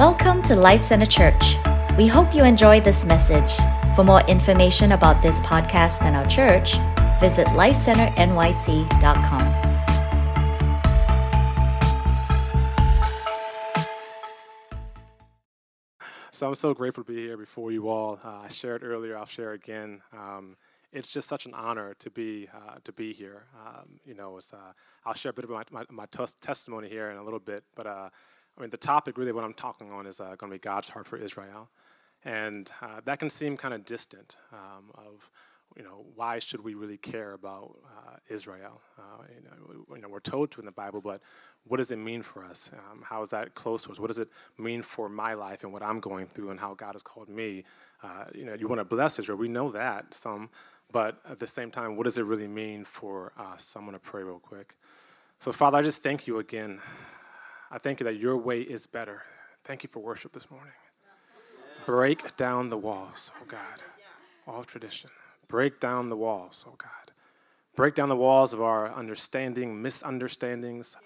Welcome to Life Center Church. We hope you enjoy this message. For more information about this podcast and our church, visit lifecenternyc.com. So I'm so grateful to be here before you all. Uh, I shared earlier, I'll share again. Um, it's just such an honor to be uh, to be here. Um, you know, uh, I'll share a bit of my, my, my tes- testimony here in a little bit, but uh, I mean, the topic really what I'm talking on is uh, going to be God's heart for Israel, and uh, that can seem kind of distant. Um, of you know, why should we really care about uh, Israel? Uh, you, know, you know, we're told to in the Bible, but what does it mean for us? Um, how is that close to us? What does it mean for my life and what I'm going through and how God has called me? Uh, you know, you want to bless Israel. We know that some, but at the same time, what does it really mean for us? I'm going to pray real quick. So, Father, I just thank you again. I thank you that your way is better. Thank you for worship this morning. Break down the walls, oh God, all of tradition. Break down the walls, oh God. Break down the walls of our understanding, misunderstandings,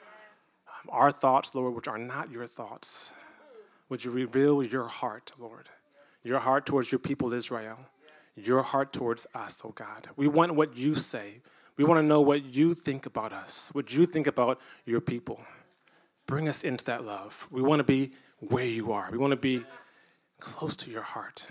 um, our thoughts, Lord, which are not your thoughts. Would you reveal your heart, Lord? Your heart towards your people, Israel. Your heart towards us, oh God. We want what you say. We want to know what you think about us, what you think about your people. Bring us into that love. We want to be where you are. We want to be close to your heart.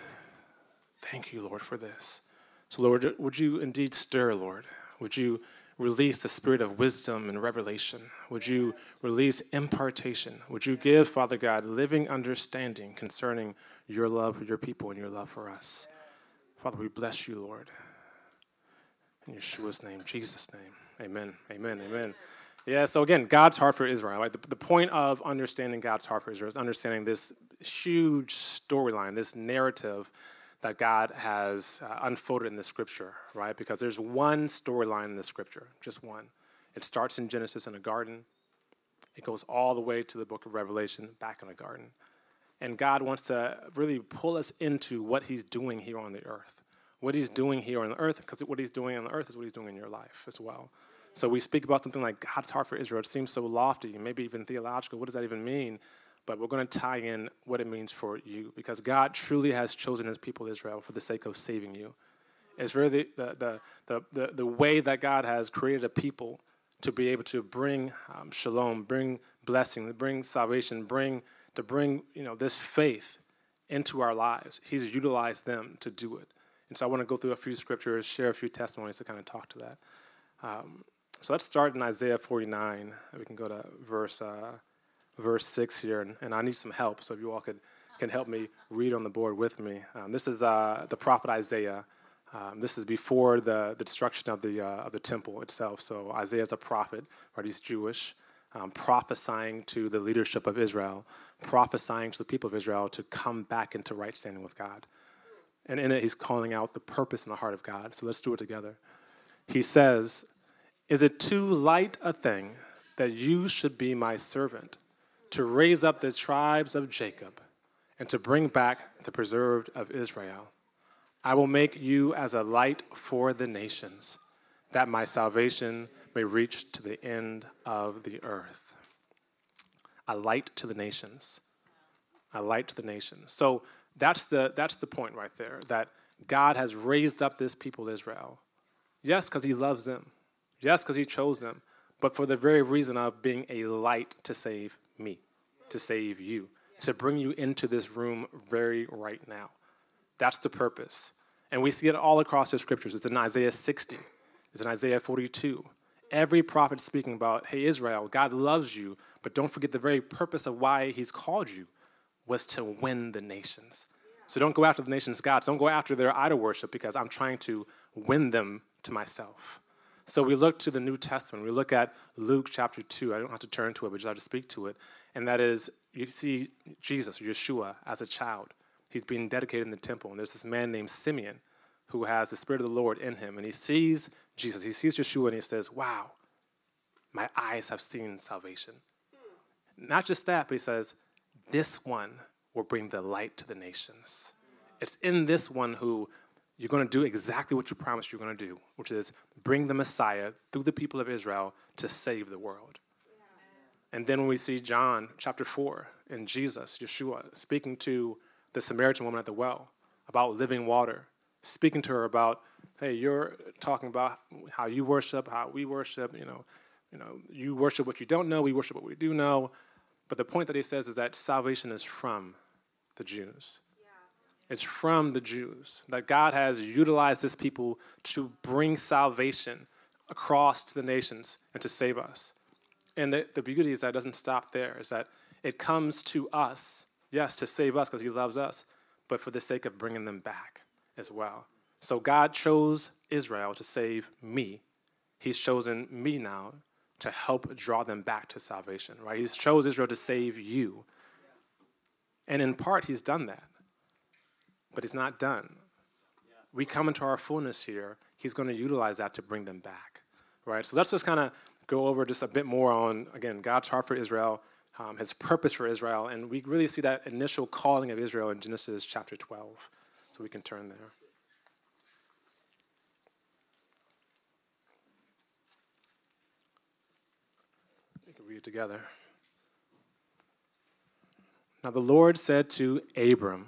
Thank you, Lord, for this. So, Lord, would you indeed stir, Lord? Would you release the spirit of wisdom and revelation? Would you release impartation? Would you give, Father God, living understanding concerning your love for your people and your love for us? Father, we bless you, Lord. In Yeshua's name, Jesus' name. Amen. Amen. Amen. Yeah, so again, God's heart for Israel. Right? The, the point of understanding God's heart for Israel is understanding this huge storyline, this narrative that God has uh, unfolded in the scripture, right? Because there's one storyline in the scripture, just one. It starts in Genesis in a garden, it goes all the way to the book of Revelation, back in a garden. And God wants to really pull us into what He's doing here on the earth. What He's doing here on the earth, because what He's doing on the earth is what He's doing in your life as well. So we speak about something like God's heart for Israel. It seems so lofty, maybe even theological. What does that even mean? but we're going to tie in what it means for you because God truly has chosen his people Israel for the sake of saving you. It's really the, the, the, the, the way that God has created a people to be able to bring um, shalom, bring blessing, bring salvation, bring to bring you know this faith into our lives. He's utilized them to do it. And so I want to go through a few scriptures, share a few testimonies to kind of talk to that. Um, so let's start in Isaiah 49. We can go to verse. Uh, verse 6 here, and, and I need some help, so if you all could, can help me read on the board with me. Um, this is uh, the prophet Isaiah. Um, this is before the, the destruction of the, uh, of the temple itself. So Isaiah is a prophet, right? He's Jewish, um, prophesying to the leadership of Israel, prophesying to the people of Israel to come back into right standing with God. And in it, he's calling out the purpose in the heart of God. So let's do it together. He says, Is it too light a thing that you should be my servant? to raise up the tribes of Jacob and to bring back the preserved of Israel. I will make you as a light for the nations, that my salvation may reach to the end of the earth. A light to the nations. A light to the nations. So that's the, that's the point right there that God has raised up this people, Israel. Yes, because he loves them. Yes, because he chose them. But for the very reason of being a light to save me, to save you, to bring you into this room very right now. That's the purpose. And we see it all across the scriptures. It's in Isaiah 60, it's in Isaiah 42. Every prophet speaking about, hey, Israel, God loves you, but don't forget the very purpose of why he's called you was to win the nations. So don't go after the nations' gods. Don't go after their idol worship because I'm trying to win them to myself. So we look to the New Testament. We look at Luke chapter 2. I don't have to turn to it, but just have to speak to it and that is you see Jesus, Yeshua, as a child. He's being dedicated in the temple, and there's this man named Simeon who has the Spirit of the Lord in him, and he sees Jesus, he sees Yeshua, and he says, Wow, my eyes have seen salvation. Not just that, but he says, This one will bring the light to the nations. It's in this one who you're going to do exactly what you promised you're going to do, which is bring the Messiah through the people of Israel to save the world. And then when we see John chapter 4 and Jesus, Yeshua, speaking to the Samaritan woman at the well about living water, speaking to her about, hey, you're talking about how you worship, how we worship, you know, you know, you worship what you don't know, we worship what we do know. But the point that he says is that salvation is from the Jews. It's from the Jews that God has utilized this people to bring salvation across to the nations and to save us. And the, the beauty is that it doesn't stop there, is that it comes to us, yes, to save us because he loves us, but for the sake of bringing them back as well. So God chose Israel to save me. He's chosen me now to help draw them back to salvation, right? He's chose Israel to save you. And in part, he's done that. But he's not done. We come into our fullness here, he's going to utilize that to bring them back, right? So let's just kind of go over just a bit more on, again, God's heart for Israel, um, his purpose for Israel, and we really see that initial calling of Israel in Genesis chapter 12. So we can turn there. read together. Now the Lord said to Abram,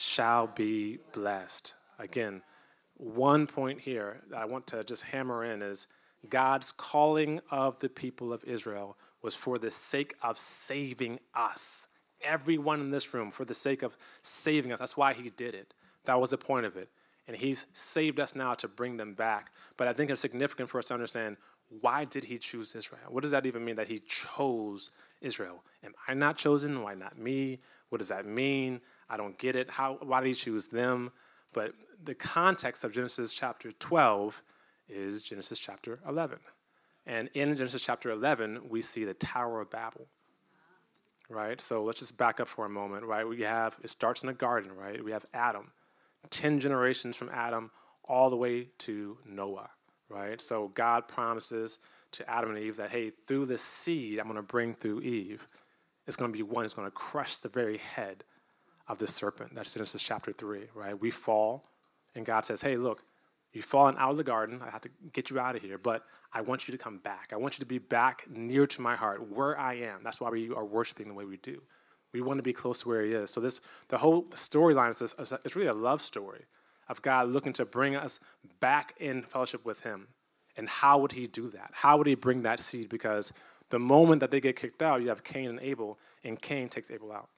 shall be blessed. Again, one point here I want to just hammer in is God's calling of the people of Israel was for the sake of saving us. Everyone in this room, for the sake of saving us. That's why he did it. That was the point of it. And he's saved us now to bring them back. But I think it's significant for us to understand why did he choose Israel? What does that even mean that he chose Israel. Am I not chosen? Why not me? What does that mean? I don't get it. How, why did he choose them? But the context of Genesis chapter 12 is Genesis chapter 11. And in Genesis chapter 11, we see the Tower of Babel. Right? So let's just back up for a moment, right? We have, it starts in a garden, right? We have Adam, 10 generations from Adam all the way to Noah, right? So God promises to Adam and Eve that, hey, through this seed I'm going to bring through Eve, it's going to be one that's going to crush the very head of the serpent. That's Genesis chapter 3, right? We fall, and God says, hey, look, you've fallen out of the garden. I have to get you out of here, but I want you to come back. I want you to be back near to my heart, where I am. That's why we are worshiping the way we do. We want to be close to where He is. So this, the whole storyline is this, it's really a love story of God looking to bring us back in fellowship with Him. And how would he do that? How would he bring that seed? Because the moment that they get kicked out, you have Cain and Abel, and Cain takes Abel out.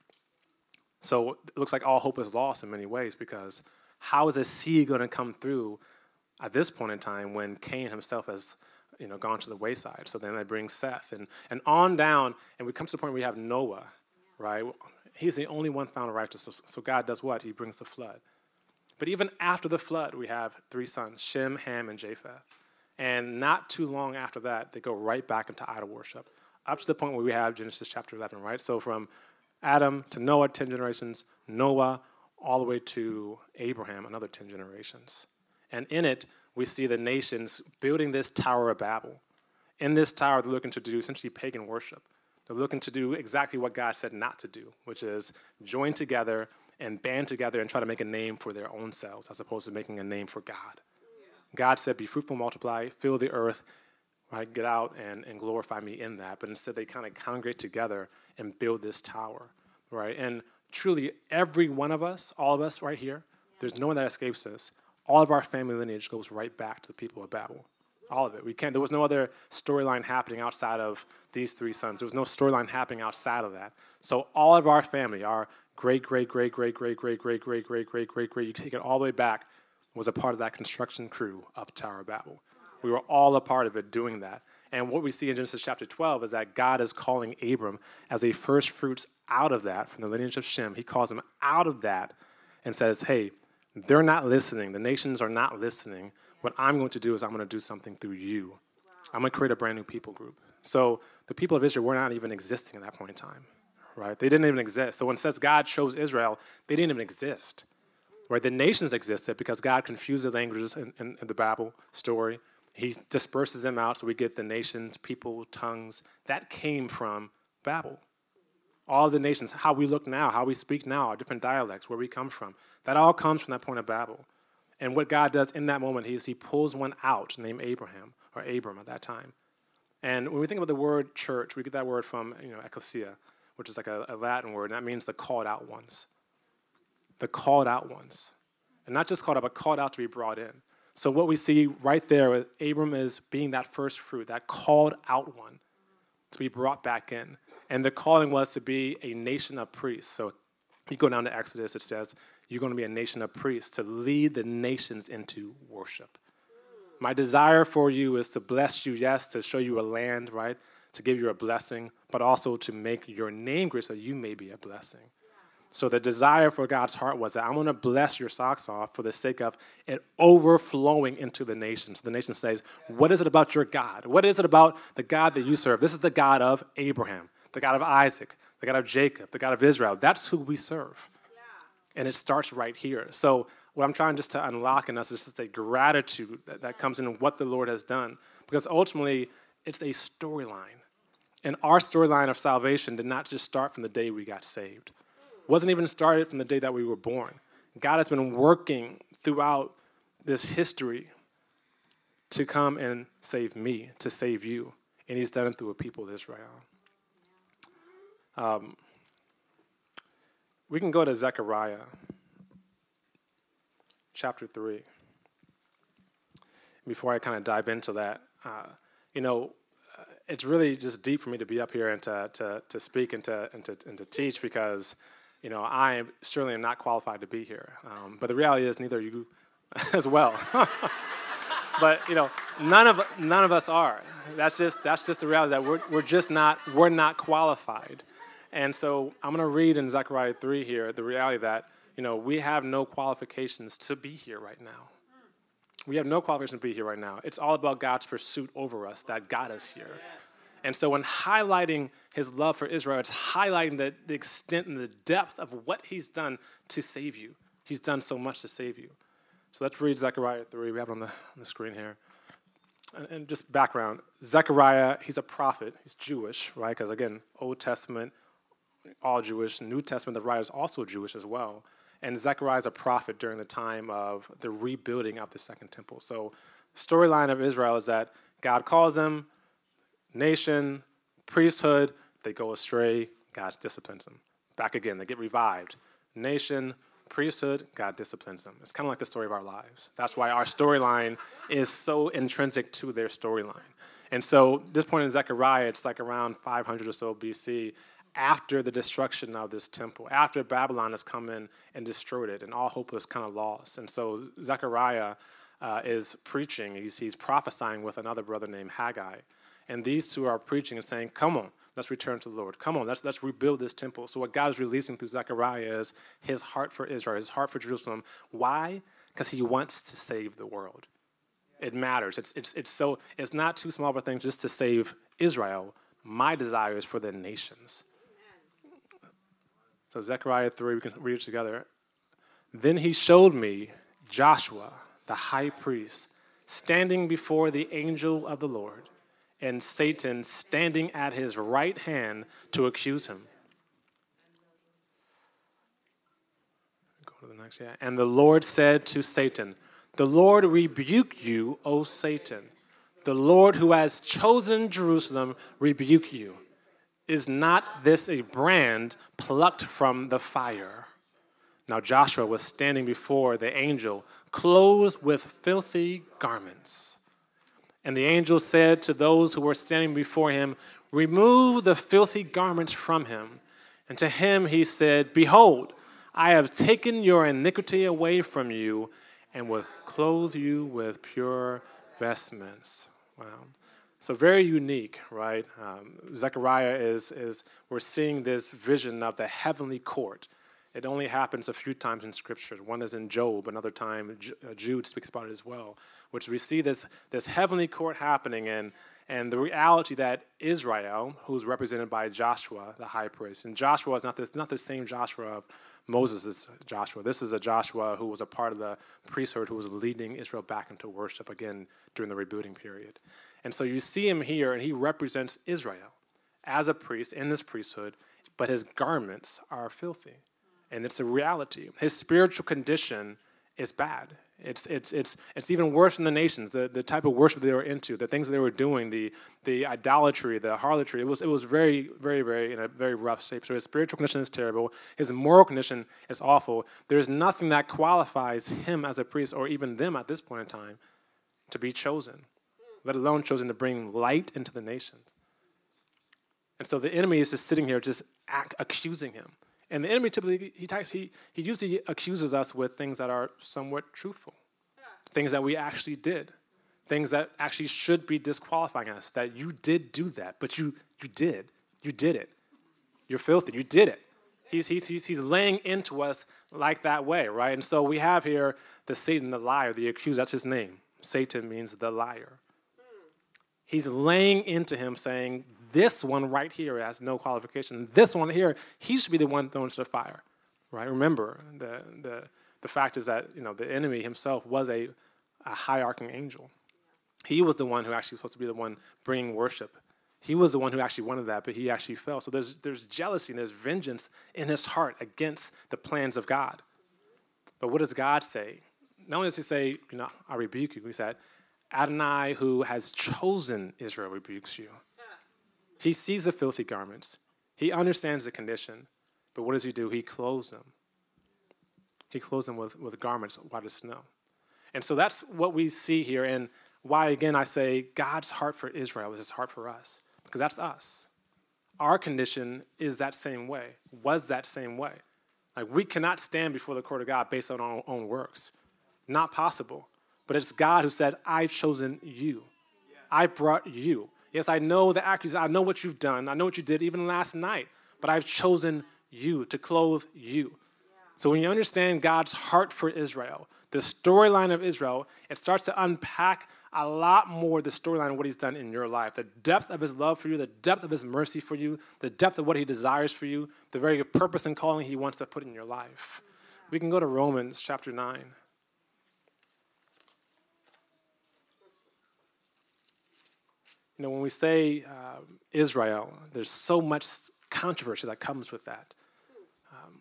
So it looks like all hope is lost in many ways because how is a seed going to come through at this point in time when Cain himself has you know, gone to the wayside? So then they bring Seth and, and on down, and we come to the point where we have Noah, right? He's the only one found righteous. So, so God does what? He brings the flood. But even after the flood, we have three sons Shem, Ham, and Japheth. And not too long after that, they go right back into idol worship, up to the point where we have Genesis chapter 11, right? So from Adam to Noah, 10 generations, Noah, all the way to Abraham, another 10 generations. And in it, we see the nations building this Tower of Babel. In this tower, they're looking to do essentially pagan worship. They're looking to do exactly what God said not to do, which is join together and band together and try to make a name for their own selves as opposed to making a name for God. God said, Be fruitful, multiply, fill the earth, right? Get out and, and glorify me in that. But instead, they kind of congregate together and build this tower, right? And truly, every one of us, all of us right here, there's no one that escapes this. All of our family lineage goes right back to the people of Babel. All of it. We can't, there was no other storyline happening outside of these three sons. There was no storyline happening outside of that. So all of our family, our great, great, great, great, great, great, great, great, great, great, great, great, you take it all the way back was a part of that construction crew of Tower of Babel. We were all a part of it doing that. And what we see in Genesis chapter 12 is that God is calling Abram as a first fruits out of that, from the lineage of Shem. He calls him out of that and says, Hey, they're not listening. The nations are not listening. What I'm going to do is I'm going to do something through you. I'm going to create a brand new people group. So the people of Israel were not even existing at that point in time, right? They didn't even exist. So when it says God chose Israel, they didn't even exist, right? The nations existed because God confused the languages in, in, in the Babel story. He disperses them out so we get the nations, people, tongues. That came from Babel. All the nations, how we look now, how we speak now, our different dialects, where we come from, that all comes from that point of Babel. And what God does in that moment is he pulls one out named Abraham, or Abram at that time. And when we think about the word church, we get that word from you know, ecclesia, which is like a, a Latin word, and that means the called out ones. The called out ones. And not just called out, but called out to be brought in. So what we see right there, with Abram is being that first fruit, that called out one to be brought back in. And the calling was to be a nation of priests. So you go down to Exodus, it says, You're going to be a nation of priests to lead the nations into worship. My desire for you is to bless you, yes, to show you a land, right? To give you a blessing, but also to make your name great so you may be a blessing. So the desire for God's heart was that I'm going to bless your socks off for the sake of it overflowing into the nations. The nation says, What is it about your God? What is it about the God that you serve? This is the God of Abraham, the God of Isaac, the God of Jacob, the God of Israel. That's who we serve. Yeah. And it starts right here. So what I'm trying just to unlock in us is just a gratitude that, that comes in what the Lord has done. Because ultimately, it's a storyline. And our storyline of salvation did not just start from the day we got saved wasn't even started from the day that we were born. God has been working throughout this history to come and save me, to save you. And he's done it through a people of Israel. Um, we can go to Zechariah chapter 3. Before I kind of dive into that, uh, you know, uh, it's really just deep for me to be up here and to, to, to speak and to, and, to, and to teach because you know, I certainly am not qualified to be here. Um, but the reality is, neither are you as well. but you know, none of none of us are. That's just that's just the reality that we're we're just not we're not qualified. And so I'm going to read in Zechariah 3 here the reality that you know we have no qualifications to be here right now. We have no qualifications to be here right now. It's all about God's pursuit over us that got us here. And so, when highlighting his love for Israel, it's highlighting the, the extent and the depth of what he's done to save you. He's done so much to save you. So, let's read Zechariah 3. We have it on the, on the screen here. And, and just background Zechariah, he's a prophet. He's Jewish, right? Because, again, Old Testament, all Jewish. New Testament, the writer is also Jewish as well. And Zechariah is a prophet during the time of the rebuilding of the Second Temple. So, storyline of Israel is that God calls them nation, priesthood, they go astray, God disciplines them. Back again, they get revived. Nation, priesthood, God disciplines them. It's kind of like the story of our lives. That's why our storyline is so intrinsic to their storyline. And so, this point in Zechariah, it's like around 500 or so BC, after the destruction of this temple, after Babylon has come in and destroyed it, and all hope was kind of lost. And so, Zechariah uh, is preaching, he's, he's prophesying with another brother named Haggai. And these two are preaching and saying, Come on, let's return to the Lord. Come on, let's, let's rebuild this temple. So, what God is releasing through Zechariah is his heart for Israel, his heart for Jerusalem. Why? Because he wants to save the world. It matters. It's, it's, it's, so, it's not too small of a thing just to save Israel. My desire is for the nations. So, Zechariah 3, we can read it together. Then he showed me Joshua, the high priest, standing before the angel of the Lord and Satan standing at his right hand to accuse him. Go to the next, yeah. And the Lord said to Satan, The Lord rebuke you, O Satan. The Lord who has chosen Jerusalem rebuke you. Is not this a brand plucked from the fire? Now Joshua was standing before the angel, clothed with filthy garments. And the angel said to those who were standing before him, Remove the filthy garments from him. And to him he said, Behold, I have taken your iniquity away from you and will clothe you with pure vestments. Wow. So very unique, right? Um, Zechariah is, is, we're seeing this vision of the heavenly court. It only happens a few times in Scripture. One is in Job, another time uh, Jude speaks about it as well which we see this, this heavenly court happening, in, and the reality that Israel, who's represented by Joshua, the high priest, and Joshua is not this not the same Joshua of Moses' Joshua. This is a Joshua who was a part of the priesthood who was leading Israel back into worship again during the rebooting period. And so you see him here, and he represents Israel as a priest in this priesthood, but his garments are filthy. And it's a reality. His spiritual condition is bad. It's, it's, it's, it's even worse than the nations, the, the type of worship they were into, the things they were doing, the, the idolatry, the harlotry. It was, it was very, very, very in a very rough shape. So his spiritual condition is terrible. His moral condition is awful. There's nothing that qualifies him as a priest or even them at this point in time to be chosen, let alone chosen to bring light into the nations. And so the enemy is just sitting here just accusing him. And the enemy typically, he, he, he usually accuses us with things that are somewhat truthful, things that we actually did, things that actually should be disqualifying us, that you did do that, but you, you did. You did it. You're filthy. You did it. He's, he's, he's, he's laying into us like that way, right? And so we have here the Satan, the liar, the accuser. That's his name. Satan means the liar. He's laying into him saying, this one right here has no qualification. This one here, he should be the one thrown to the fire, right? Remember, the, the, the fact is that, you know, the enemy himself was a, a hierarching angel. He was the one who actually was supposed to be the one bringing worship. He was the one who actually wanted that, but he actually fell. So there's, there's jealousy and there's vengeance in his heart against the plans of God. But what does God say? Not only does he say, you know, I rebuke you, he said, Adonai, who has chosen Israel, rebukes you. He sees the filthy garments. He understands the condition. But what does he do? He clothes them. He clothes them with, with garments white as snow. And so that's what we see here. And why, again, I say God's heart for Israel is his heart for us, because that's us. Our condition is that same way, was that same way. Like, we cannot stand before the court of God based on our own works. Not possible. But it's God who said, I've chosen you. I've brought you. Yes, I know the accusation. I know what you've done. I know what you did even last night. But I've chosen you to clothe you. So when you understand God's heart for Israel, the storyline of Israel, it starts to unpack a lot more the storyline of what he's done in your life. The depth of his love for you, the depth of his mercy for you, the depth of what he desires for you, the very purpose and calling he wants to put in your life. We can go to Romans chapter 9. Know, when we say uh, Israel, there's so much controversy that comes with that. Um,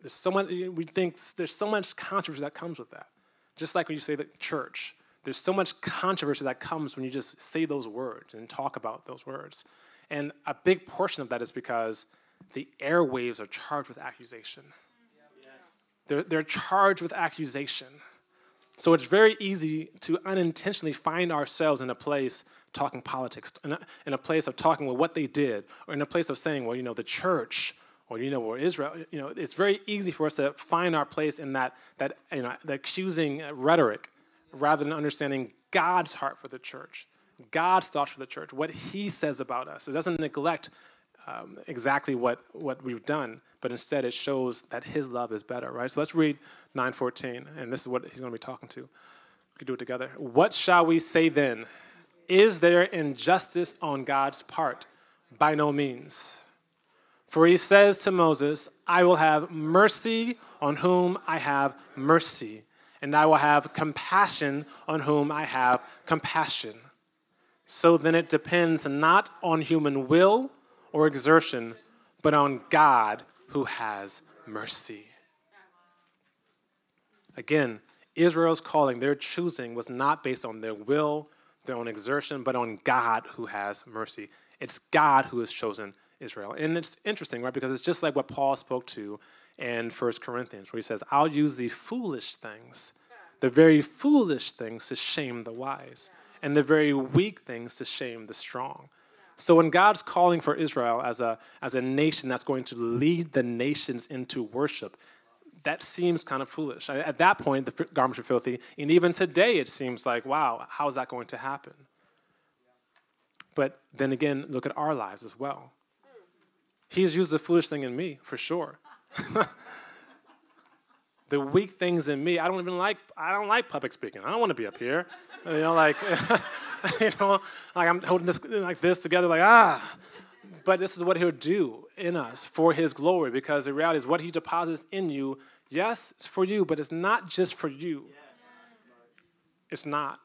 there's so much, we think there's so much controversy that comes with that. Just like when you say the church, there's so much controversy that comes when you just say those words and talk about those words. And a big portion of that is because the airwaves are charged with accusation. They're, they're charged with accusation. So it's very easy to unintentionally find ourselves in a place talking politics, in a, in a place of talking with what they did, or in a place of saying, well, you know, the church, or you know, or Israel, you know, it's very easy for us to find our place in that that you know, the accusing rhetoric, rather than understanding God's heart for the church, God's thoughts for the church, what He says about us. It doesn't neglect um, exactly what what we've done, but instead it shows that His love is better. Right. So let's read 9:14, and this is what He's going to be talking to. We can do it together. What shall we say then? Is there injustice on God's part? By no means. For he says to Moses, I will have mercy on whom I have mercy, and I will have compassion on whom I have compassion. So then it depends not on human will or exertion, but on God who has mercy. Again, Israel's calling, their choosing, was not based on their will their own exertion, but on God who has mercy. It's God who has chosen Israel. And it's interesting, right? Because it's just like what Paul spoke to in 1 Corinthians, where he says, I'll use the foolish things, the very foolish things to shame the wise, and the very weak things to shame the strong. So when God's calling for Israel as a, as a nation that's going to lead the nations into worship, that seems kind of foolish. At that point, the garments are filthy. And even today, it seems like, wow, how is that going to happen? But then again, look at our lives as well. He's used the foolish thing in me, for sure. the weak things in me, I don't even like, I don't like public speaking. I don't want to be up here. You know, like, you know, like I'm holding this like this together, like ah. But this is what He'll do in us for His glory, because the reality is what He deposits in you. Yes, it's for you, but it's not just for you. It's not.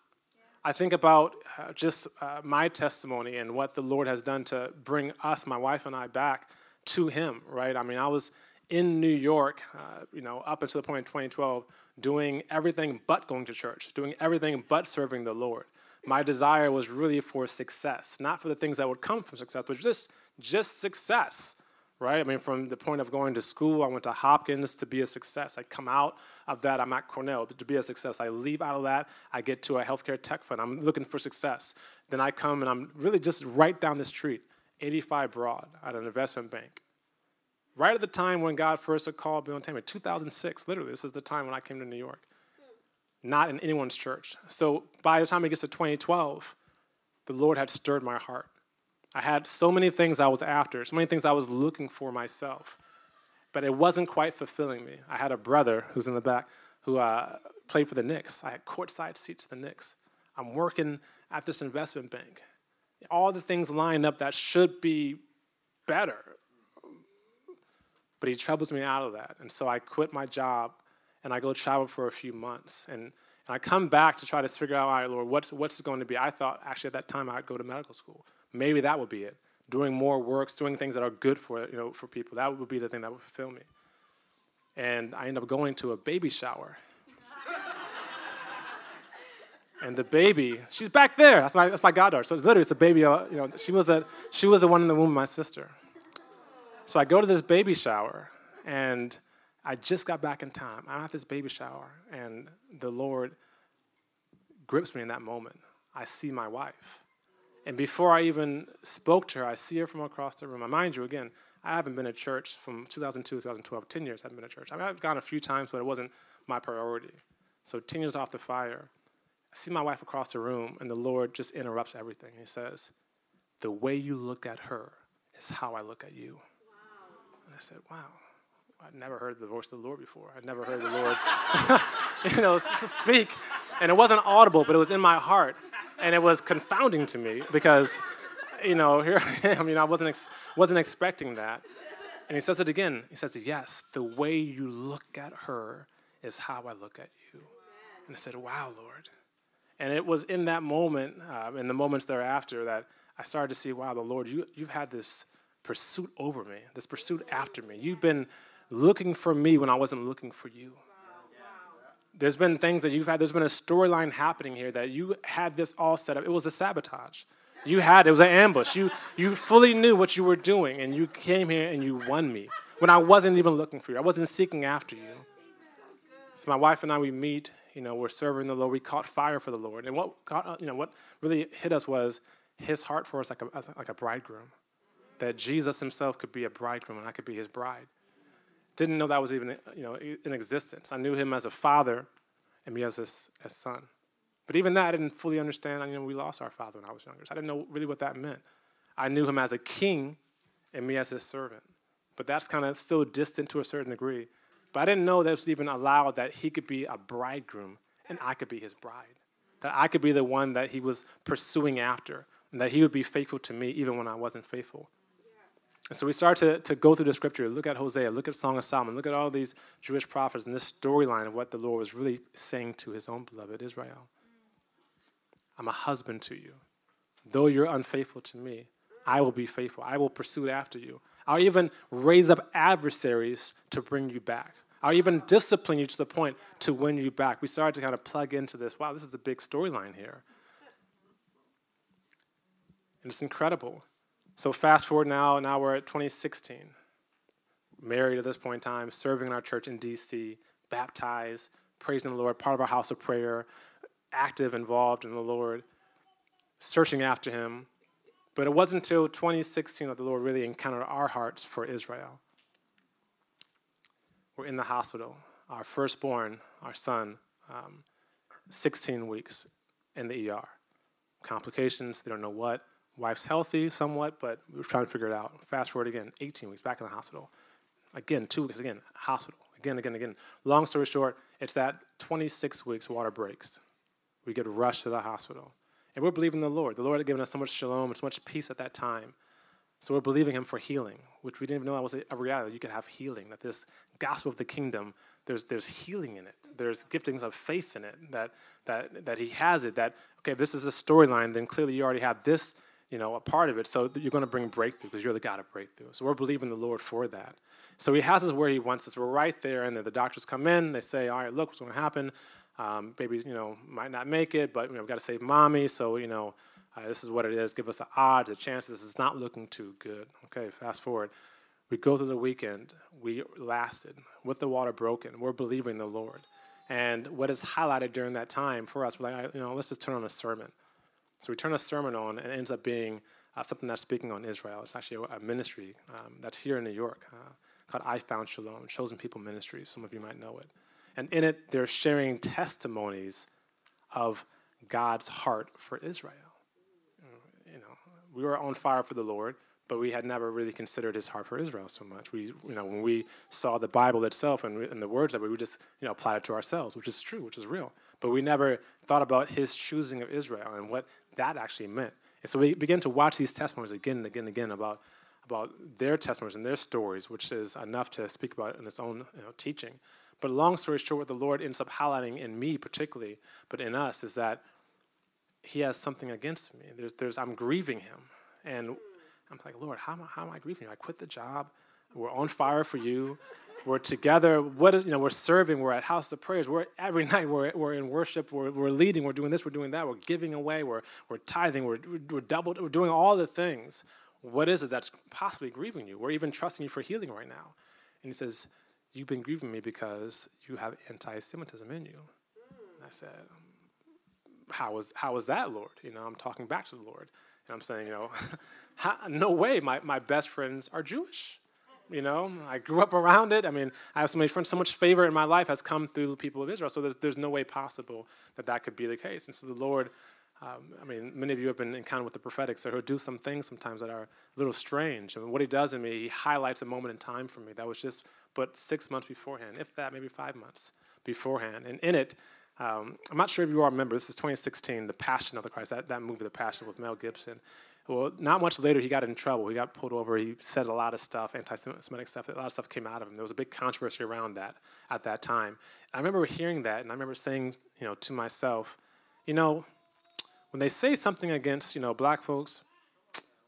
I think about uh, just uh, my testimony and what the Lord has done to bring us, my wife and I, back to Him, right? I mean, I was in New York, uh, you know, up until the point in 2012, doing everything but going to church, doing everything but serving the Lord. My desire was really for success, not for the things that would come from success, but just just success right? I mean, from the point of going to school, I went to Hopkins to be a success. I come out of that, I'm at Cornell to be a success. I leave out of that, I get to a healthcare tech fund. I'm looking for success. Then I come and I'm really just right down the street, 85 Broad, at an investment bank. Right at the time when God first called Bill and Tammy, 2006, literally, this is the time when I came to New York. Not in anyone's church. So by the time it gets to 2012, the Lord had stirred my heart. I had so many things I was after, so many things I was looking for myself, but it wasn't quite fulfilling me. I had a brother who's in the back who uh, played for the Knicks. I had courtside seats to the Knicks. I'm working at this investment bank. All the things line up that should be better. But he troubles me out of that. And so I quit my job and I go travel for a few months. And, and I come back to try to figure out, all right, Lord, what's, what's going to be? I thought actually at that time I'd go to medical school. Maybe that would be it. Doing more works, doing things that are good for you know for people. That would be the thing that would fulfill me. And I end up going to a baby shower. and the baby, she's back there. That's my, that's my goddaughter. So it's literally it's a baby. Uh, you know, she was a she was the one in the womb of my sister. So I go to this baby shower, and I just got back in time. I'm at this baby shower, and the Lord grips me in that moment. I see my wife. And before I even spoke to her, I see her from across the room. I mind you, again, I haven't been to church from 2002 to 2012, 10 years I haven't been to church. I mean, I've gone a few times, but it wasn't my priority. So 10 years off the fire, I see my wife across the room, and the Lord just interrupts everything. He says, The way you look at her is how I look at you. Wow. And I said, Wow. I'd never heard the voice of the Lord before. I'd never heard the Lord, you know, speak. And it wasn't audible, but it was in my heart and it was confounding to me because, you know, here I am. You know, I wasn't ex- wasn't expecting that. And he says it again. He says, "Yes, the way you look at her is how I look at you." And I said, "Wow, Lord." And it was in that moment, uh, in the moments thereafter, that I started to see, "Wow, the Lord, you you've had this pursuit over me, this pursuit after me. You've been looking for me when I wasn't looking for you." There's been things that you've had, there's been a storyline happening here that you had this all set up. It was a sabotage. You had, it was an ambush. You, you fully knew what you were doing, and you came here and you won me when I wasn't even looking for you. I wasn't seeking after you. So my wife and I, we meet, you know, we're serving the Lord. We caught fire for the Lord. And what, got, you know, what really hit us was his heart for us like a, like a bridegroom. That Jesus himself could be a bridegroom and I could be his bride. Didn't know that was even you know, in existence. I knew him as a father and me as a, as son. But even that, I didn't fully understand. I know we lost our father when I was younger. So I didn't know really what that meant. I knew him as a king and me as his servant. But that's kind of still distant to a certain degree. But I didn't know that it was even allowed that he could be a bridegroom and I could be his bride. That I could be the one that he was pursuing after and that he would be faithful to me even when I wasn't faithful. And so we start to, to go through the scripture, look at Hosea, look at Song of Solomon, look at all these Jewish prophets and this storyline of what the Lord was really saying to his own beloved Israel. I'm a husband to you. Though you're unfaithful to me, I will be faithful. I will pursue after you. I'll even raise up adversaries to bring you back. I'll even discipline you to the point to win you back. We started to kind of plug into this. Wow, this is a big storyline here. And it's incredible. So fast forward now, now we're at 2016. Married at this point in time, serving in our church in DC, baptized, praising the Lord, part of our house of prayer, active, involved in the Lord, searching after Him. But it wasn't until 2016 that the Lord really encountered our hearts for Israel. We're in the hospital. Our firstborn, our son, um, 16 weeks in the ER. Complications, they don't know what. Wife's healthy somewhat, but we are trying to figure it out. Fast forward again, 18 weeks back in the hospital. Again, two weeks again, hospital. Again, again, again. Long story short, it's that 26 weeks water breaks. we get rushed to the hospital. And we're believing the Lord. The Lord had given us so much shalom and so much peace at that time. So we're believing Him for healing, which we didn't even know that was a reality. You could have healing, that this gospel of the kingdom, there's, there's healing in it. There's giftings of faith in it, that, that, that He has it, that, okay, if this is a storyline, then clearly you already have this, you know, a part of it. So you're going to bring breakthrough because you're the God of breakthrough. So we're believing the Lord for that. So He has us where He wants us. We're right there, and then the doctors come in, they say, all right, look, what's going to happen? Um, babies, you know, might not make it, but you know, we've got to save mommy. So you know, uh, this is what it is. Give us the odds, the chances. It's not looking too good. Okay, fast forward. We go through the weekend. We lasted with the water broken. We're believing the Lord. And what is highlighted during that time for us, we're like, you know, let's just turn on a sermon. So we turn a sermon on, and it ends up being uh, something that's speaking on Israel. It's actually a, a ministry um, that's here in New York uh, called I Found Shalom, Chosen People Ministries. Some of you might know it. And in it, they're sharing testimonies of God's heart for Israel. You know, we were on fire for the Lord, but we had never really considered His heart for Israel so much. We, you know, when we saw the Bible itself and, and the words that it, we just, you know, applied it to ourselves, which is true, which is real. But we never thought about His choosing of Israel and what that actually meant. And so we began to watch these testimonies again and again and again about about their testimonies and their stories, which is enough to speak about in its own you know, teaching. But long story short, what the Lord ends up highlighting in me particularly, but in us, is that He has something against me. There's, there's I'm grieving Him, and I'm like, Lord, how how am I grieving you? I quit the job. We're on fire for you. We're together. What is you know? We're serving. We're at house of prayers. We're every night. We're, we're in worship. We're, we're leading. We're doing this. We're doing that. We're giving away. We're we're tithing. We're we're doubled. We're doing all the things. What is it that's possibly grieving you? We're even trusting you for healing right now. And he says, You've been grieving me because you have anti Semitism in you. And I said, how is, how is that, Lord? You know, I'm talking back to the Lord. And I'm saying, you know, no way, my, my best friends are Jewish. You know, I grew up around it. I mean, I have so many friends, so much favor in my life has come through the people of Israel. So there's, there's no way possible that that could be the case. And so the Lord, um, I mean, many of you have been encountered with the prophetic, so he'll do some things sometimes that are a little strange. I And what he does in me, he highlights a moment in time for me that was just but six months beforehand, if that, maybe five months beforehand. And in it, um, I'm not sure if you all remember, this is 2016, The Passion of the Christ, that, that movie, The Passion with Mel Gibson. Well, not much later, he got in trouble. He got pulled over. He said a lot of stuff, anti Semitic stuff. A lot of stuff came out of him. There was a big controversy around that at that time. I remember hearing that, and I remember saying, you know, to myself, you know, when they say something against, you know, black folks,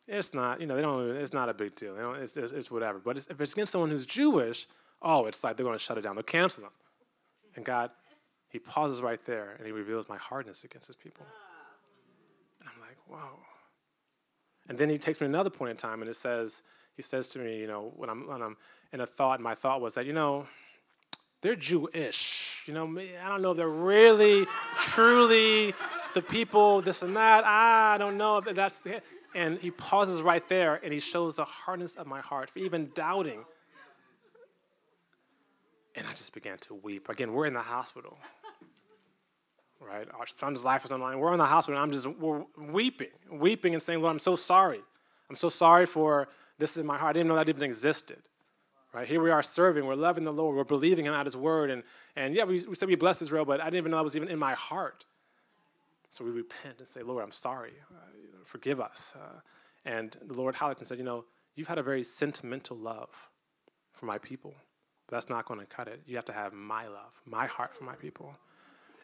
it's not, you know, they don't. It's not a big deal. You know, it's, it's, it's whatever. But it's, if it's against someone who's Jewish, oh, it's like they're going to shut it down. They'll cancel them. And God, He pauses right there and He reveals my hardness against His people. And I'm like, wow. And then He takes me to another point in time, and it says, He says to me, you know, when I'm when I'm in a thought, my thought was that, you know, they're Jewish. You know, I don't know if they're really, truly the people, this and that. I don't know if that's the. And he pauses right there and he shows the hardness of my heart for even doubting. And I just began to weep. Again, we're in the hospital, right? Our son's life is on the line. We're in the hospital, and I'm just we're weeping, weeping and saying, Lord, I'm so sorry. I'm so sorry for this in my heart. I didn't know that even existed. Right? Here we are serving, we're loving the Lord, we're believing Him at His word. And, and yeah, we, we said we bless Israel, but I didn't even know that was even in my heart. So we repent and say, Lord, I'm sorry. Uh, forgive us. Uh, and the Lord highlighted said, You know, you've had a very sentimental love for my people, but that's not going to cut it. You have to have my love, my heart for my people.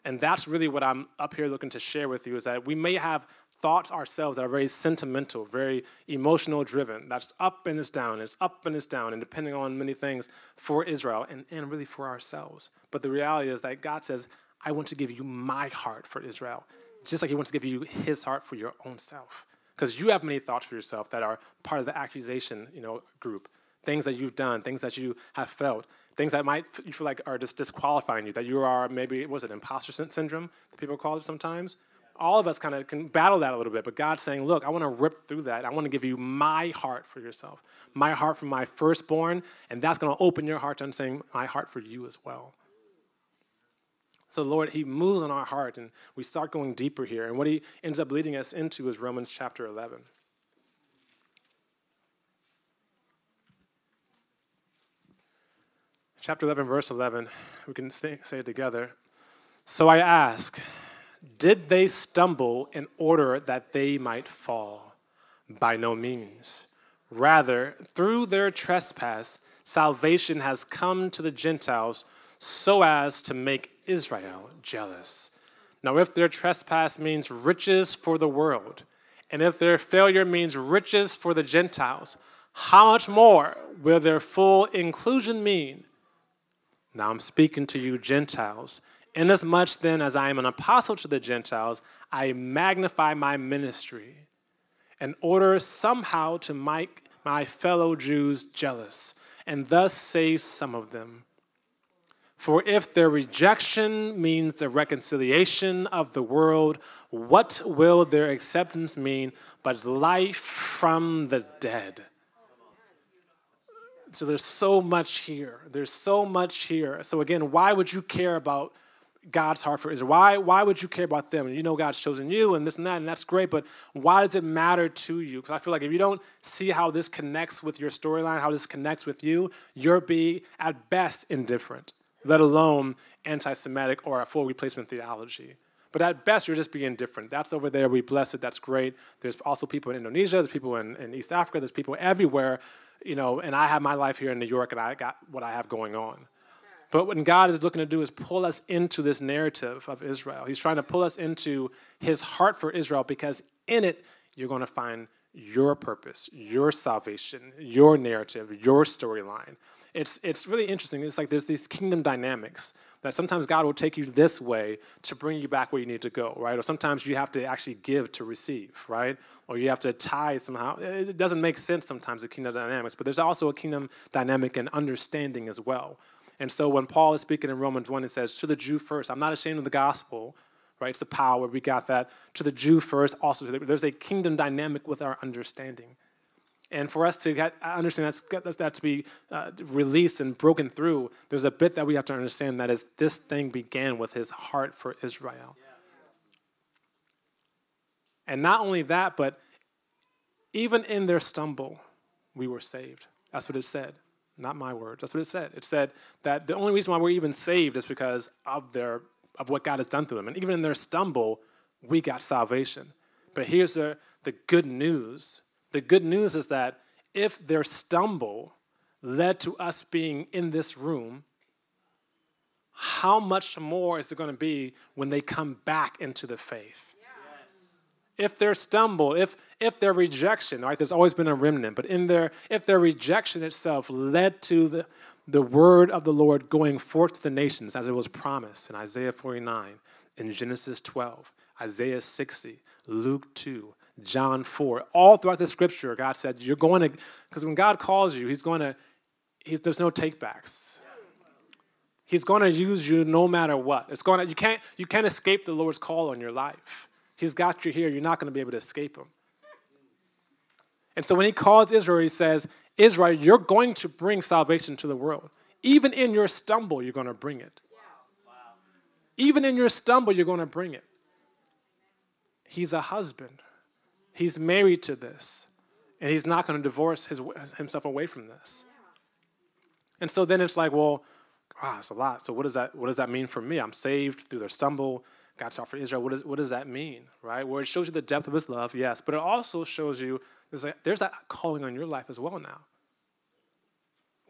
And that's really what I'm up here looking to share with you is that we may have thoughts ourselves that are very sentimental, very emotional driven. That's up and it's down, it's up and it's down, and depending on many things for Israel and, and really for ourselves. But the reality is that God says, I want to give you my heart for Israel just like he wants to give you his heart for your own self. Because you have many thoughts for yourself that are part of the accusation, you know, group. Things that you've done, things that you have felt, things that might you feel like are just disqualifying you, that you are maybe, was it imposter syndrome that people call it sometimes? All of us kind of can battle that a little bit, but God's saying, look, I want to rip through that. I want to give you my heart for yourself, my heart for my firstborn, and that's going to open your heart to understanding my heart for you as well. So, Lord, He moves on our heart, and we start going deeper here. And what He ends up leading us into is Romans chapter 11. Chapter 11, verse 11, we can say, it together. So I ask, Did they stumble in order that they might fall? By no means. Rather, through their trespass, salvation has come to the Gentiles so as to make Israel jealous. Now, if their trespass means riches for the world, and if their failure means riches for the Gentiles, how much more will their full inclusion mean? Now I'm speaking to you, Gentiles. Inasmuch then as I am an apostle to the Gentiles, I magnify my ministry in order somehow to make my fellow Jews jealous and thus save some of them. For if their rejection means the reconciliation of the world, what will their acceptance mean but life from the dead? So there's so much here. There's so much here. So again, why would you care about God's heart for Israel? Why, why would you care about them? You know God's chosen you and this and that, and that's great, but why does it matter to you? Because I feel like if you don't see how this connects with your storyline, how this connects with you, you're be at best indifferent, let alone anti-Semitic or a full replacement theology. But at best, you're just being different. That's over there. We bless it. That's great. There's also people in Indonesia. There's people in, in East Africa. There's people everywhere you know, and I have my life here in New York and I got what I have going on. But what God is looking to do is pull us into this narrative of Israel. He's trying to pull us into his heart for Israel because in it, you're going to find your purpose, your salvation, your narrative, your storyline. It's, it's really interesting. It's like there's these kingdom dynamics that sometimes God will take you this way to bring you back where you need to go, right? Or sometimes you have to actually give to receive, right? Or you have to tithe somehow. It doesn't make sense sometimes, the kingdom dynamics, but there's also a kingdom dynamic and understanding as well. And so when Paul is speaking in Romans 1, it says, To the Jew first, I'm not ashamed of the gospel, right? It's the power. We got that. To the Jew first, also, the, there's a kingdom dynamic with our understanding. And for us to get, understand that's, that to be uh, released and broken through, there's a bit that we have to understand that is this thing began with his heart for Israel. And not only that, but even in their stumble, we were saved. That's what it said. Not my words. That's what it said. It said that the only reason why we're even saved is because of their of what God has done to them. And even in their stumble, we got salvation. But here's the, the good news the good news is that if their stumble led to us being in this room, how much more is it going to be when they come back into the faith? If their stumble, if if their rejection, right? There's always been a remnant, but in their if their rejection itself led to the the word of the Lord going forth to the nations as it was promised in Isaiah 49, in Genesis 12, Isaiah 60, Luke 2, John 4. All throughout the scripture, God said, You're going to, because when God calls you, He's going to, he's, there's no takebacks. He's going to use you no matter what. It's going to, you can't, you can't escape the Lord's call on your life. He's got you here. You're not going to be able to escape Him. And so when He calls Israel, He says, Israel, you're going to bring salvation to the world. Even in your stumble, you're going to bring it. Even in your stumble, you're going to bring it. He's a husband. He's married to this, and he's not going to divorce his, himself away from this. And so then it's like, well, wow, it's a lot. So what does that what does that mean for me? I'm saved through their stumble. God's for Israel. What, is, what does that mean, right? Where it shows you the depth of His love, yes, but it also shows you there's, a, there's that calling on your life as well now.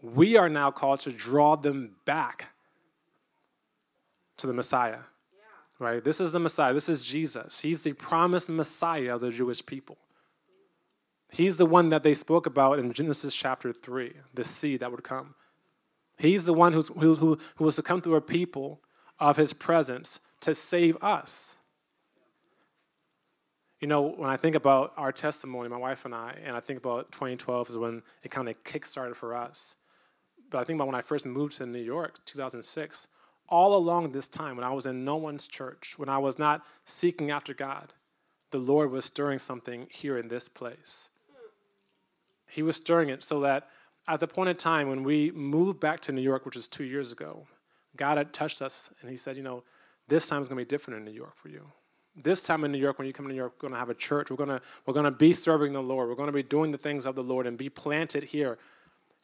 We are now called to draw them back to the Messiah right? This is the Messiah. This is Jesus. He's the promised Messiah of the Jewish people. He's the one that they spoke about in Genesis chapter 3, the seed that would come. He's the one who's, who, who, who was to come through a people of his presence to save us. You know, when I think about our testimony, my wife and I, and I think about 2012 is when it kind of kick-started for us. But I think about when I first moved to New York, 2006, all along this time, when I was in no one's church, when I was not seeking after God, the Lord was stirring something here in this place. He was stirring it so that at the point in time when we moved back to New York, which was two years ago, God had touched us and He said, You know, this time is going to be different in New York for you. This time in New York, when you come to New York, we're going to have a church. We're going to, we're going to be serving the Lord. We're going to be doing the things of the Lord and be planted here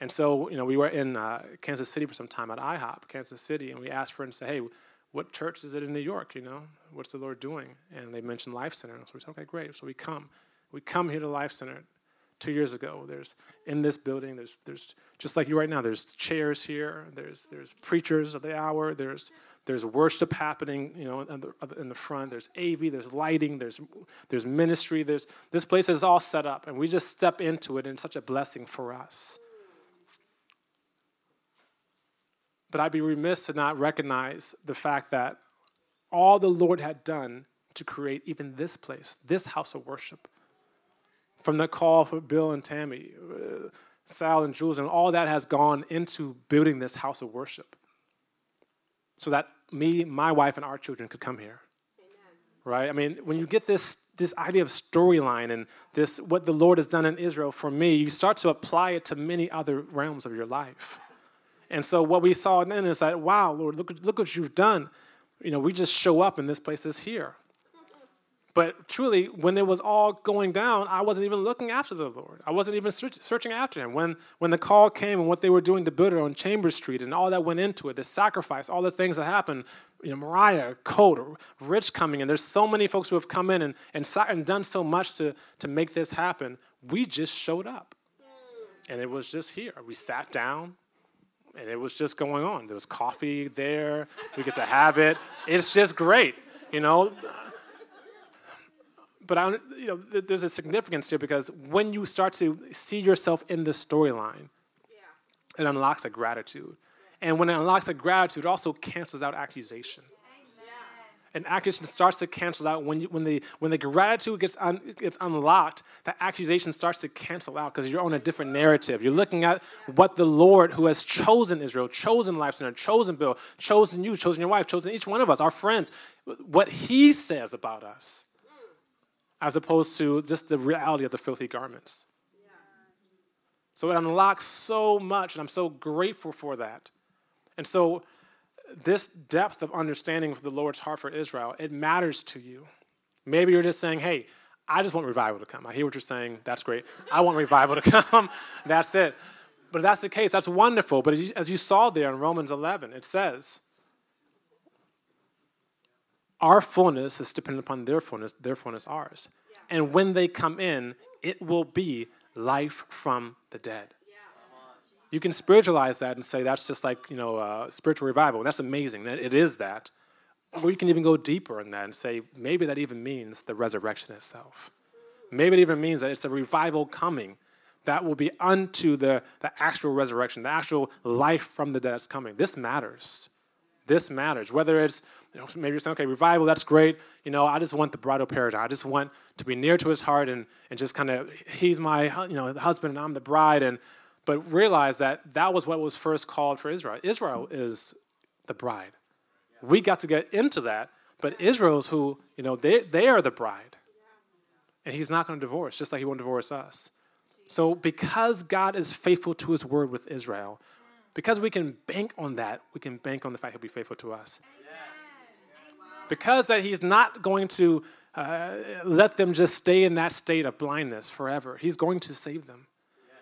and so, you know, we were in uh, Kansas City for some time at IHOP, Kansas City, and we asked friends, say, hey, what church is it in New York? You know, what's the Lord doing? And they mentioned Life Center. So we said, okay, great. So we come. We come here to Life Center two years ago. There's in this building. There's there's just like you right now. There's chairs here. There's there's preachers of the hour. There's there's worship happening. You know, in the, in the front. There's AV. There's lighting. There's there's ministry. There's this place is all set up, and we just step into it, and it's such a blessing for us. But I'd be remiss to not recognize the fact that all the Lord had done to create even this place, this house of worship from the call for Bill and Tammy, uh, Sal and Jules, and all that has gone into building this house of worship so that me, my wife, and our children could come here. Amen. Right? I mean, when you get this, this idea of storyline and this, what the Lord has done in Israel for me, you start to apply it to many other realms of your life. And so what we saw then is that, wow, Lord, look, look what you've done. You know, we just show up and this place is here. But truly, when it was all going down, I wasn't even looking after the Lord. I wasn't even search, searching after Him. When, when the call came and what they were doing to build it on Chambers Street and all that went into it, the sacrifice, all the things that happened, you know, Mariah, Code, Rich coming in, there's so many folks who have come in and, and, and done so much to, to make this happen. We just showed up. And it was just here. We sat down, and it was just going on. There was coffee there. We get to have it. It's just great, you know but I, you know, there's a significance here because when you start to see yourself in the storyline, yeah. it unlocks a gratitude. And when it unlocks a gratitude, it also cancels out accusation. And accusation starts to cancel out when, you, when, the, when the gratitude gets, un, gets unlocked, the accusation starts to cancel out because you're on a different narrative. You're looking at what the Lord, who has chosen Israel, chosen Life Center, chosen Bill, chosen you, chosen your wife, chosen each one of us, our friends, what He says about us as opposed to just the reality of the filthy garments. So it unlocks so much, and I'm so grateful for that. And so, this depth of understanding of the Lord's heart for Israel, it matters to you. Maybe you're just saying, hey, I just want revival to come. I hear what you're saying. That's great. I want revival to come. that's it. But if that's the case, that's wonderful. But as you saw there in Romans 11, it says, our fullness is dependent upon their fullness, their fullness ours. Yeah. And when they come in, it will be life from the dead. You can spiritualize that and say that's just like, you know, uh, spiritual revival. That's amazing. That it is that. Or you can even go deeper in that and say maybe that even means the resurrection itself. Maybe it even means that it's a revival coming that will be unto the, the actual resurrection, the actual life from the dead that's coming. This matters. This matters. Whether it's you know, maybe you're saying, okay, revival, that's great. You know, I just want the bridal paradigm. I just want to be near to his heart and, and just kind of, he's my, you know, husband and I'm the bride. And, but realize that that was what was first called for Israel. Israel is the bride. We got to get into that, but Israel's who, you know, they, they are the bride. And he's not going to divorce, just like he won't divorce us. So because God is faithful to his word with Israel, because we can bank on that, we can bank on the fact he'll be faithful to us because that he's not going to uh, let them just stay in that state of blindness forever. He's going to save them.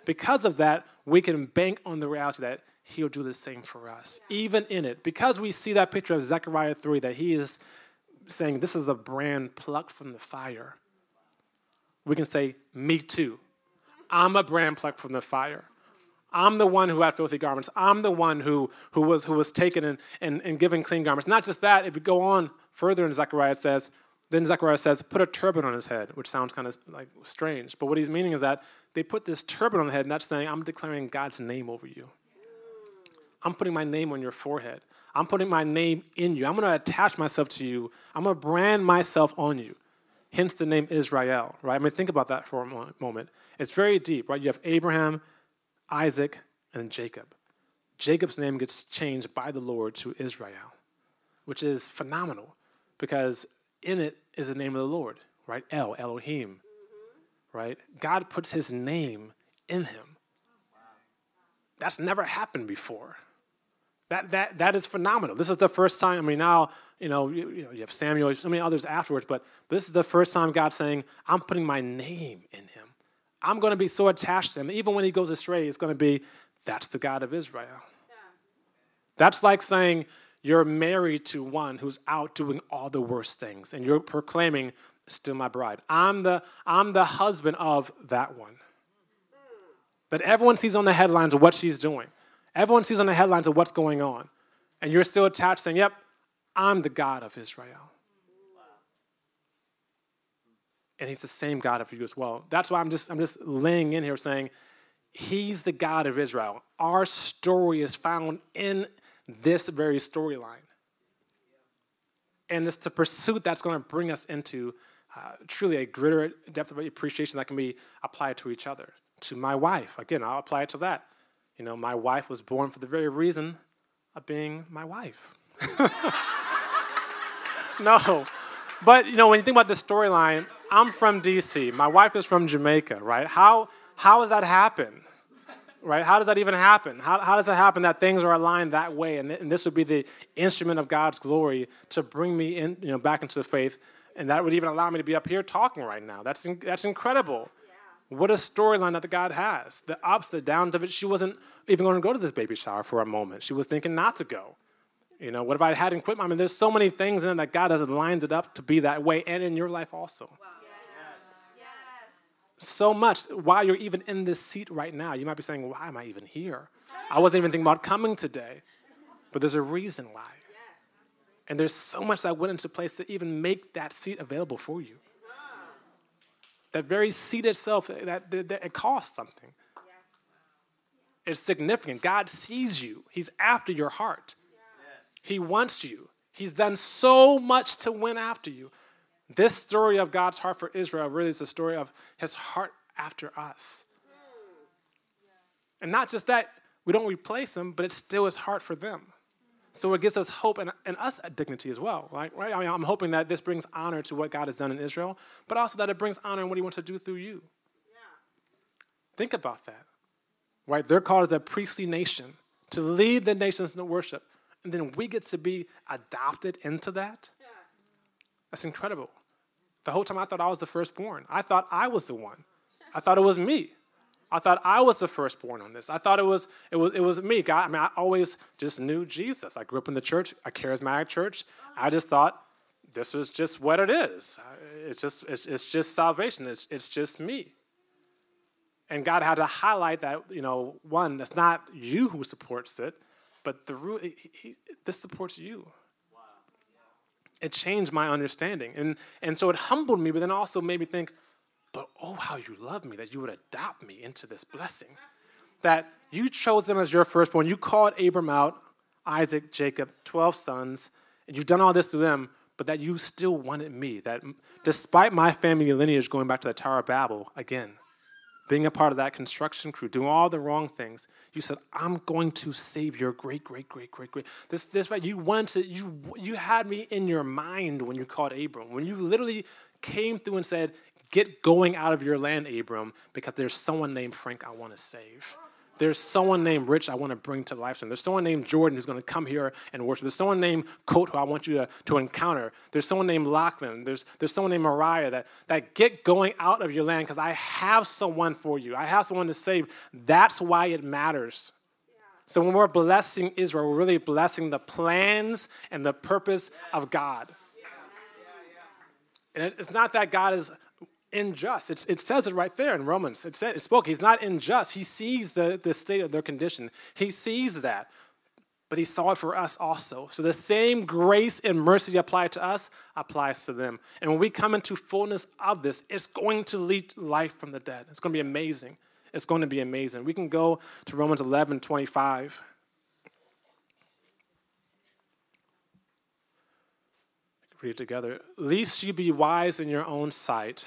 Because of that, we can bank on the reality that he'll do the same for us, even in it. Because we see that picture of Zechariah 3 that he is saying, This is a brand plucked from the fire. We can say, Me too. I'm a brand plucked from the fire. I'm the one who had filthy garments. I'm the one who, who, was, who was taken and, and, and given clean garments. Not just that, it would go on further in Zechariah, it says, then Zechariah says, put a turban on his head, which sounds kind of like strange. But what he's meaning is that they put this turban on the head, and that's saying, I'm declaring God's name over you. I'm putting my name on your forehead. I'm putting my name in you. I'm going to attach myself to you. I'm going to brand myself on you. Hence the name Israel, right? I mean, think about that for a moment. It's very deep, right? You have Abraham, Isaac, and Jacob. Jacob's name gets changed by the Lord to Israel, which is phenomenal because in it is the name of the Lord, right? El, Elohim, right? God puts his name in him. That's never happened before. That, that, that is phenomenal. This is the first time, I mean, now, you know, you, you know, you have Samuel, so many others afterwards, but, but this is the first time God's saying, I'm putting my name in him. I'm going to be so attached to him. Even when he goes astray, it's going to be, that's the God of Israel. Yeah. That's like saying, You're married to one who's out doing all the worst things, and you're proclaiming, still my bride. I'm the, I'm the husband of that one. But everyone sees on the headlines what she's doing. Everyone sees on the headlines of what's going on. And you're still attached saying, Yep, I'm the God of Israel. And he's the same God of you as well. That's why I'm just I'm just laying in here saying, He's the God of Israel. Our story is found in this very storyline. And it's the pursuit that's going to bring us into uh, truly a greater depth of appreciation that can be applied to each other. To my wife, again, I'll apply it to that. You know, my wife was born for the very reason of being my wife. no. But, you know, when you think about the storyline, I'm from DC. My wife is from Jamaica, right? How, how does that happen? Right? How does that even happen? How, how does it happen that things are aligned that way? And, and this would be the instrument of God's glory to bring me in, you know, back into the faith. And that would even allow me to be up here talking right now. That's, in, that's incredible. What a storyline that the God has. The ups, the downs of it. She wasn't even going to go to this baby shower for a moment. She was thinking not to go. You know, what if I hadn't quit? I mean, there's so many things in it that God has lined it up to be that way, and in your life also. Wow. So much. While you're even in this seat right now, you might be saying, "Why am I even here? I wasn't even thinking about coming today." But there's a reason why. And there's so much that went into place to even make that seat available for you. That very seat itself, that, that, that it costs something. It's significant. God sees you. He's after your heart. He wants you. He's done so much to win after you. This story of God's heart for Israel really is a story of his heart after us. And not just that, we don't replace him, but it's still his heart for them. So it gives us hope and, and us a dignity as well. Right? right? I mean, I'm hoping that this brings honor to what God has done in Israel, but also that it brings honor in what he wants to do through you. Yeah. Think about that. Right? They're called as a priestly nation to lead the nations in worship. And then we get to be adopted into that. That's incredible. The whole time I thought I was the firstborn. I thought I was the one. I thought it was me. I thought I was the firstborn on this. I thought it was it was it was me. God, I mean, I always just knew Jesus. I grew up in the church, a charismatic church. I just thought this was just what it is. It's just it's, it's just salvation. It's it's just me. And God had to highlight that you know one, that's not you who supports it, but the root, he, he, this supports you. It changed my understanding. And, and so it humbled me, but then also made me think, but oh, how you love me, that you would adopt me into this blessing. That you chose them as your firstborn. You called Abram out, Isaac, Jacob, 12 sons, and you've done all this to them, but that you still wanted me. That despite my family lineage going back to the Tower of Babel, again, being a part of that construction crew, doing all the wrong things, you said, I'm going to save your great, great, great, great, great. This, this, right? You wanted, to, you, you had me in your mind when you called Abram, when you literally came through and said, Get going out of your land, Abram, because there's someone named Frank I want to save. There's someone named Rich I want to bring to life. There's someone named Jordan who's going to come here and worship. There's someone named Coat who I want you to, to encounter. There's someone named Lachlan. There's, there's someone named Mariah that, that get going out of your land because I have someone for you. I have someone to save. That's why it matters. So when we're blessing Israel, we're really blessing the plans and the purpose of God. And it's not that God is unjust. It's, it says it right there in Romans. It, said, it spoke. He's not unjust. He sees the, the state of their condition. He sees that. But he saw it for us also. So the same grace and mercy applied to us applies to them. And when we come into fullness of this, it's going to lead life from the dead. It's going to be amazing. It's going to be amazing. We can go to Romans 11 25. Read together. Least you be wise in your own sight.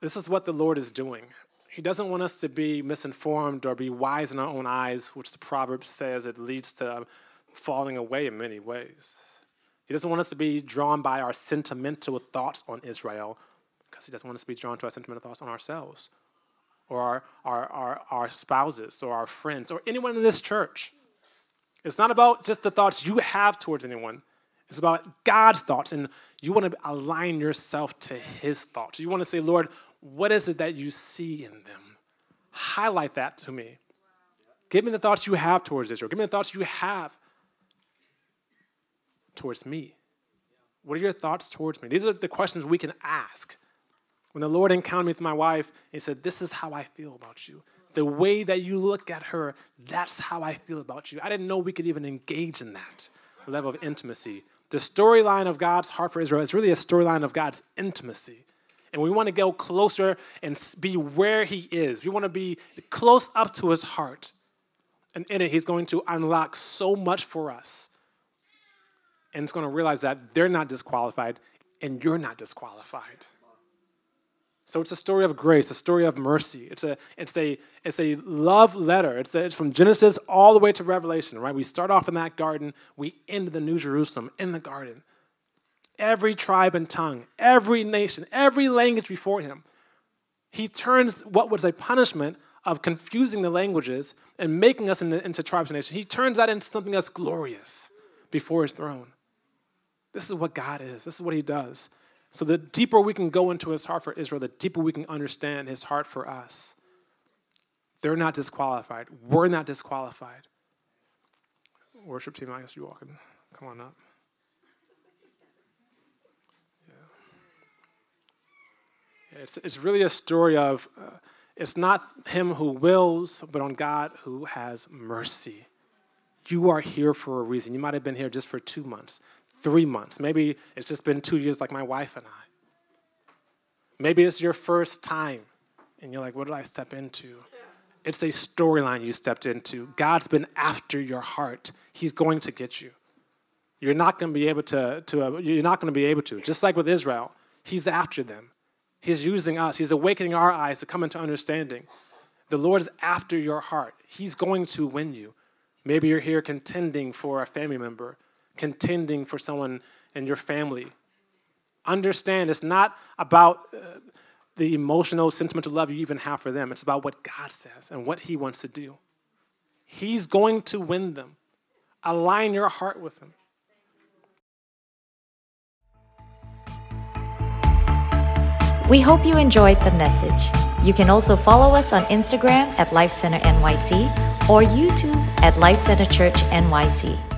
This is what the Lord is doing. He doesn't want us to be misinformed or be wise in our own eyes, which the proverb says it leads to falling away in many ways. He doesn't want us to be drawn by our sentimental thoughts on Israel because he doesn't want us to be drawn to our sentimental thoughts on ourselves or our, our, our, our spouses or our friends or anyone in this church. It's not about just the thoughts you have towards anyone. It's about God's thoughts, and you want to align yourself to His thoughts. You want to say, Lord, what is it that you see in them? Highlight that to me. Give me the thoughts you have towards Israel. Give me the thoughts you have towards me. What are your thoughts towards me? These are the questions we can ask. When the Lord encountered me with my wife, He said, This is how I feel about you. The way that you look at her, that's how I feel about you. I didn't know we could even engage in that level of intimacy. The storyline of God's heart for Israel is really a storyline of God's intimacy. And we want to go closer and be where He is. We want to be close up to His heart. And in it, He's going to unlock so much for us. And it's going to realize that they're not disqualified and you're not disqualified. So it's a story of grace, a story of mercy. It's a, it's a, it's a love letter. It's, a, it's from Genesis all the way to Revelation, right? We start off in that garden, we end the New Jerusalem in the garden. Every tribe and tongue, every nation, every language before him. He turns what was a punishment of confusing the languages and making us into, into tribes and nations. He turns that into something that's glorious before his throne. This is what God is. This is what he does. So the deeper we can go into his heart for Israel, the deeper we can understand his heart for us. They're not disqualified. We're not disqualified. Worship team, I guess you all can come on up. Yeah. yeah it's, it's really a story of uh, it's not him who wills, but on God who has mercy. You are here for a reason. You might have been here just for two months three months. Maybe it's just been two years, like my wife and I. Maybe it's your first time, and you're like, what did I step into? It's a storyline you stepped into. God's been after your heart. He's going to get you. You're not going to be able to, to uh, you're not going to be able to. Just like with Israel, he's after them. He's using us. He's awakening our eyes to come into understanding. The Lord is after your heart. He's going to win you. Maybe you're here contending for a family member contending for someone in your family. Understand it's not about uh, the emotional, sentimental love you even have for them. It's about what God says and what He wants to do. He's going to win them. Align your heart with Him. We hope you enjoyed the message. You can also follow us on Instagram at Life Center NYC or YouTube at Life Center Church NYC.